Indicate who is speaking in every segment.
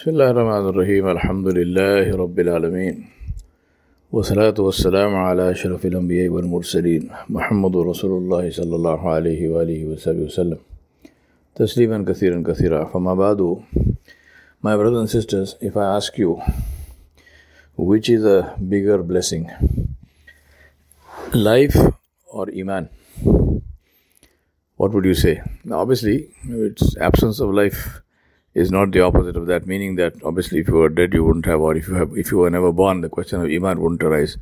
Speaker 1: بسم الله الرحمن الرحيم الحمد لله رب العالمين والصلاة والسلام على أشرف الأنبياء والمرسلين محمد رسول الله صلى الله عليه وآله وصحبه وسلم تسليما كثيرا كثيرا فما بعد My brothers and sisters, if I ask you which is a bigger blessing, life or Iman, what would you say? Now, obviously, it's absence of life is not the opposite of that, meaning that obviously if you were dead you wouldn't have, or if you have if you were never born, the question of Iman wouldn't arise.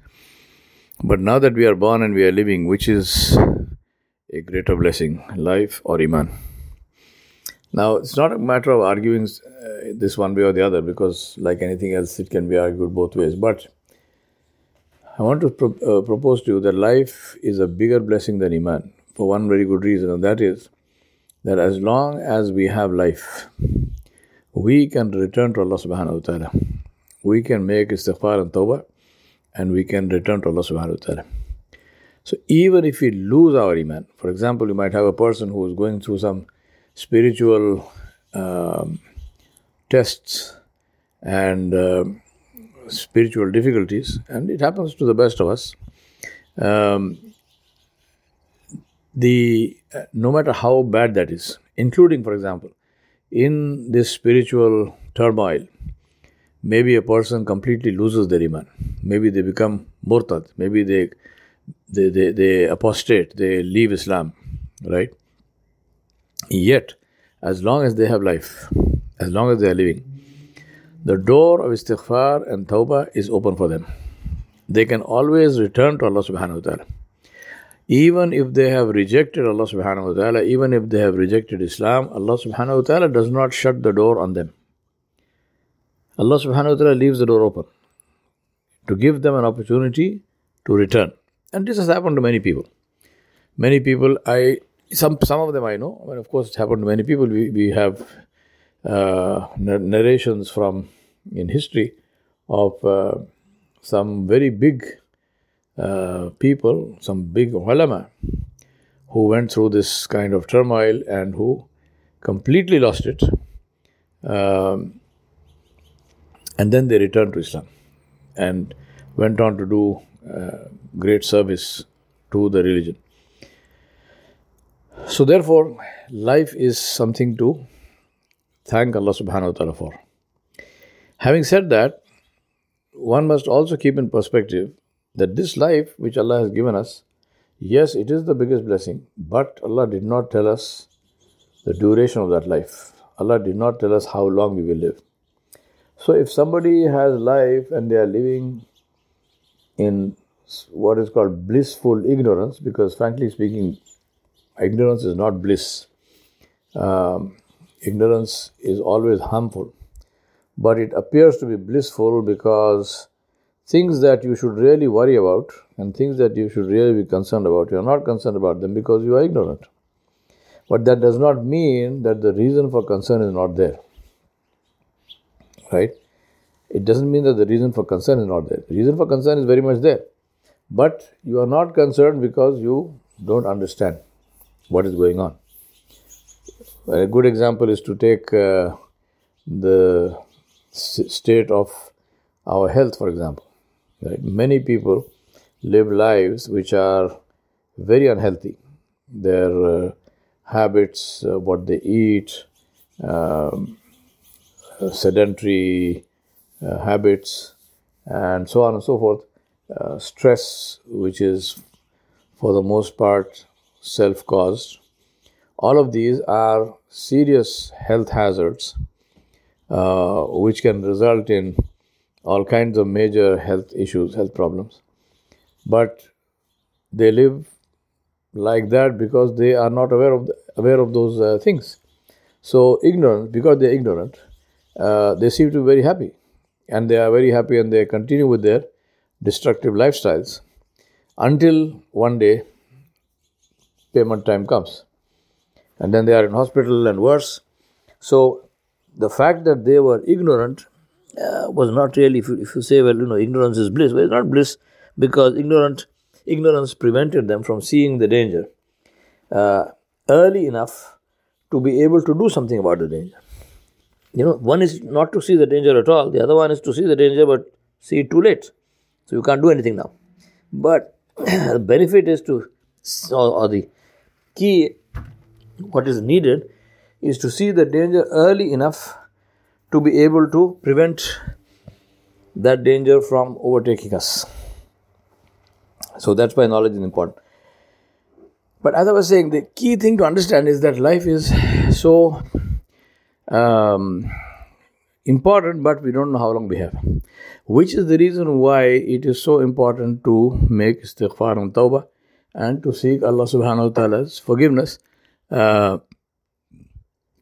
Speaker 1: But now that we are born and we are living, which is a greater blessing, life or Iman? Now it's not a matter of arguing uh, this one way or the other, because like anything else, it can be argued both ways. But I want to pro- uh, propose to you that life is a bigger blessing than Iman for one very good reason, and that is that as long as we have life, we can return to Allah subhanahu wa ta'ala. We can make istighfar and tawbah and we can return to Allah subhanahu wa ta'ala. So even if we lose our iman, for example, you might have a person who is going through some spiritual um, tests and uh, spiritual difficulties, and it happens to the best of us. Um, the uh, no matter how bad that is, including, for example, in this spiritual turmoil, maybe a person completely loses their iman. Maybe they become murtad. Maybe they, they, they, they apostate. They leave Islam, right? Yet, as long as they have life, as long as they are living, the door of istighfar and tawbah is open for them. They can always return to Allah subhanahu wa ta'ala even if they have rejected Allah subhanahu wa ta'ala, even if they have rejected Islam, Allah subhanahu wa ta'ala does not shut the door on them. Allah subhanahu wa ta'ala leaves the door open to give them an opportunity to return. And this has happened to many people. Many people, I some some of them I know. I mean, of course, it's happened to many people. We we have uh, narrations from in history of uh, some very big uh, people, some big ulama, who went through this kind of turmoil and who completely lost it. Um, and then they returned to Islam and went on to do uh, great service to the religion. So, therefore, life is something to thank Allah subhanahu wa ta'ala for. Having said that, one must also keep in perspective that this life which Allah has given us, yes, it is the biggest blessing, but Allah did not tell us the duration of that life. Allah did not tell us how long we will live. So if somebody has life and they are living in what is called blissful ignorance, because frankly speaking, ignorance is not bliss. Um, ignorance is always harmful, but it appears to be blissful because things that you should really worry about and things that you should really be concerned about, you are not concerned about them because you are ignorant. But that does not mean that the reason for concern is not there. Right? It doesn't mean that the reason for concern is not there. The reason for concern is very much there. But you are not concerned because you don't understand what is going on. A good example is to take uh, the state of our health, for example. Right? Many people live lives which are very unhealthy. Their uh, habits, uh, what they eat, um, sedentary uh, habits, and so on and so forth. Uh, stress, which is for the most part self caused. All of these are serious health hazards uh, which can result in all kinds of major health issues, health problems. But they live like that because they are not aware of the, aware of those uh, things. So ignorant, because they're ignorant, uh, they seem to be very happy, and they are very happy, and they continue with their destructive lifestyles until one day payment time comes, and then they are in hospital and worse. So the fact that they were ignorant uh, was not really, if you, if you say, well, you know, ignorance is bliss, well, it's not bliss because ignorant, ignorance prevented them from seeing the danger uh, early enough to be able to do something about the danger. you know, one is not to see the danger at all, the other one is to see the danger but see it too late. So you can't do anything now. But the benefit is to, or, or the key, what is needed is to see the danger early enough to be able to prevent that danger from overtaking us. So that's why knowledge is important. But as I was saying, the key thing to understand is that life is so um, important, but we don't know how long we have. Which is the reason why it is so important to make istighfar and tawbah and to seek Allah subhanahu wa ta'ala's forgiveness uh,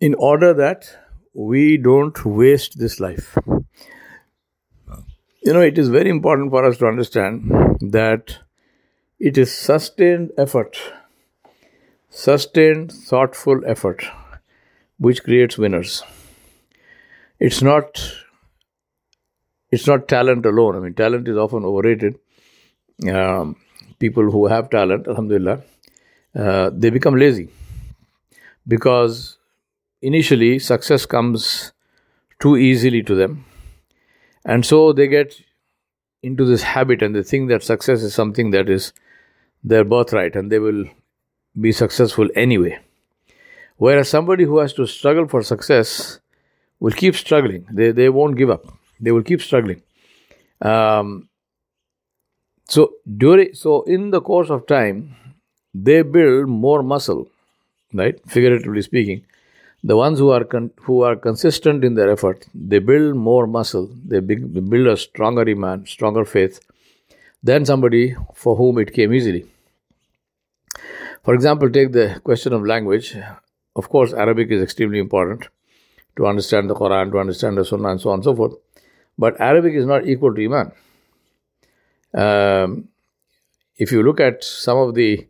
Speaker 1: in order that we don't waste this life. You know, it is very important for us to understand that it is sustained effort, sustained, thoughtful effort, which creates winners. It's not. It's not talent alone. I mean, talent is often overrated. Um, people who have talent, alhamdulillah, uh, they become lazy because initially success comes too easily to them. And so they get into this habit and they think that success is something that is their birthright and they will be successful anyway. Whereas somebody who has to struggle for success will keep struggling. They, they won't give up. They will keep struggling. Um, so during so in the course of time, they build more muscle, right? Figuratively speaking, the ones who are con- who are consistent in their effort, they build more muscle. They, build a stronger iman, stronger faith than somebody for whom it came easily. For example, take the question of language. Of course, Arabic is extremely important to understand the Quran, to understand the Sunnah, and so on and so forth. But Arabic is not equal to Iman. Um, if you look at some of the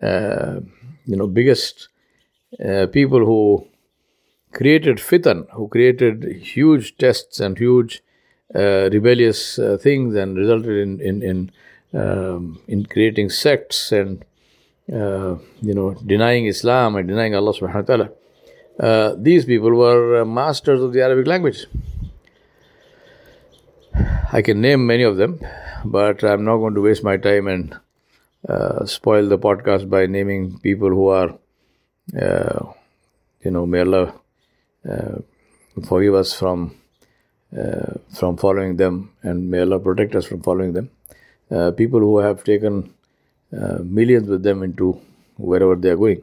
Speaker 1: uh, you know biggest uh, people who created fitan, who created huge tests and huge uh, rebellious uh, things, and resulted in in in, um, in creating sects and uh, you know denying Islam and denying Allah Subhanahu wa Taala. Uh, these people were uh, masters of the Arabic language. I can name many of them, but I'm not going to waste my time and uh, spoil the podcast by naming people who are, you know, may Allah forgive us from uh, from following them, and may Allah protect us from following them. people who have taken millions with them into wherever they are going.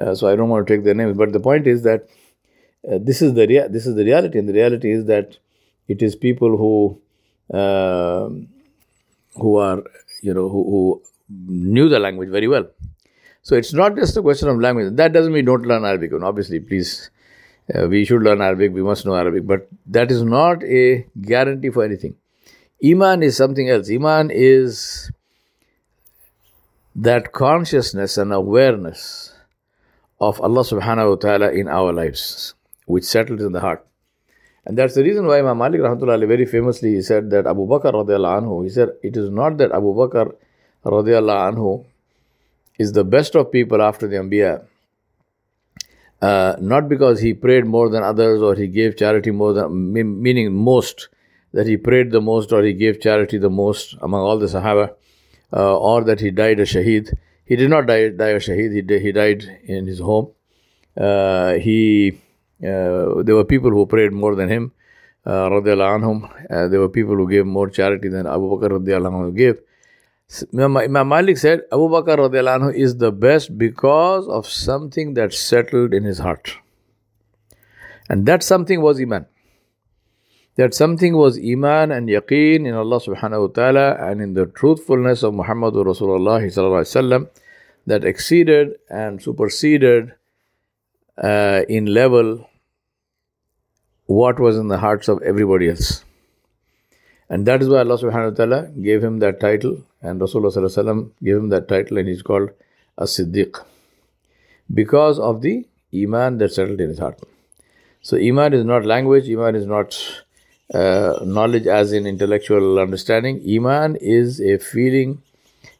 Speaker 1: Uh, so I don't want to take their names, but the point is that uh, this is the rea- this is the reality, and the reality is that it is people who uh, who are you know who, who, knew the language very well. So it's not just a question of language. That doesn't mean don't learn Arabic. Obviously, please, uh, we should learn Arabic. We must know Arabic, but that is not a guarantee for anything. Iman is something else. Iman is that consciousness and awareness of Allah subhanahu wa ta'ala in our lives, which settles in the heart. And that's the reason why Imam Malik rahmatullah very famously he said that Abu Bakr radiallahu anhu, he said, it is not that Abu Bakr radiallahu anhu is the best of people after the Anbiya, uh, not because he prayed more than others or he gave charity more than, meaning most, that he prayed the most or he gave charity the most among all the Sahaba, uh, or that he died a shaheed. He did not die, die a shaheed, he, he died in his home. Uh, he, uh, there were people who prayed more than him, uh, anhum. Uh, there were people who gave more charity than Abu Bakr anhu gave. Imam Malik said Abu Bakr anhu is the best because of something that settled in his heart. And that something was Iman. That something was Iman and Yaqeen in Allah subhanahu wa ta'ala and in the truthfulness of Muhammadur Rasulullah that exceeded and superseded uh, in level what was in the hearts of everybody else. And that is why Allah subhanahu wa ta'ala gave him that title and Rasulullah gave him that title and he's called as Siddiq because of the Iman that settled in his heart. So Iman is not language, Iman is not uh, knowledge as in intellectual understanding. Iman is a feeling,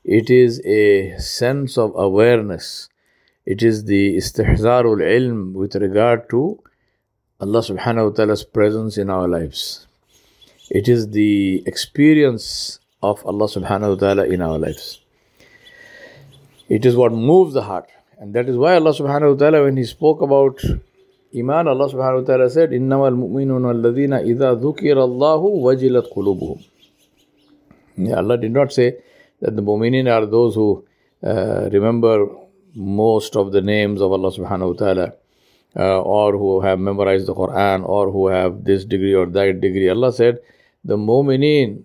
Speaker 1: it is a sense of awareness, it is the istihzarul ilm with regard to Allah subhanahu wa ta'ala's presence in our lives. It is the experience of Allah subhanahu wa ta'ala in our lives. It is what moves the heart. And that is why Allah subhanahu wa ta'ala, when He spoke about Iman, Allah subhanahu wa ta'ala said, إِنَّمَا الْمُؤْمِنُونَ الَّذِينَ إِذَا ذُكِرَ اللَّهُ وَجِلَتْ قُلُوبُهُم Allah did not say that the mu'minin are those who uh, remember most of the names of Allah subhanahu wa ta'ala uh, or who have memorized the Quran or who have this degree or that degree. Allah said, the mu'minin,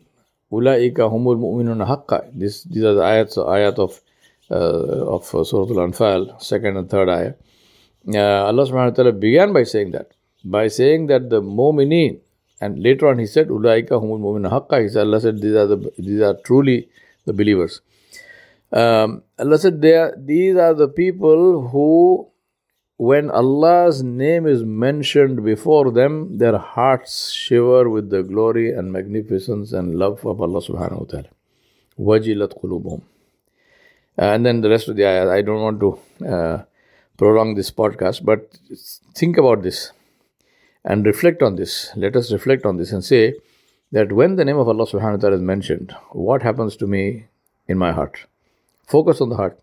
Speaker 1: ulaika humul mu'minun haqqa. This, these are the ayats, ayat of, uh, of Surah Al-Anfal, second and third ayah. Uh, Allah subhanahu wa ta'ala began by saying that. By saying that the mu'minin, and later on he said, ulaika humul mu'minun haqqa. He said, Allah said, these are, the, these are truly the believers. Um, Allah said, they are, these are the people who when Allah's name is mentioned before them, their hearts shiver with the glory and magnificence and love of Allah subhanahu wa ta'ala. Wajilat qulubum. And then the rest of the ayah, I don't want to uh, prolong this podcast, but think about this and reflect on this. Let us reflect on this and say that when the name of Allah subhanahu wa ta'ala is mentioned, what happens to me in my heart? Focus on the heart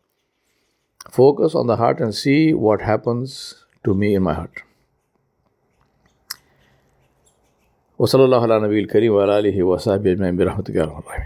Speaker 1: Focus on the heart and see what happens to me in my heart. وصلى الله على نبي الكريم وعلى آله وصحبه أجمعين برحمتك يا رب العالمين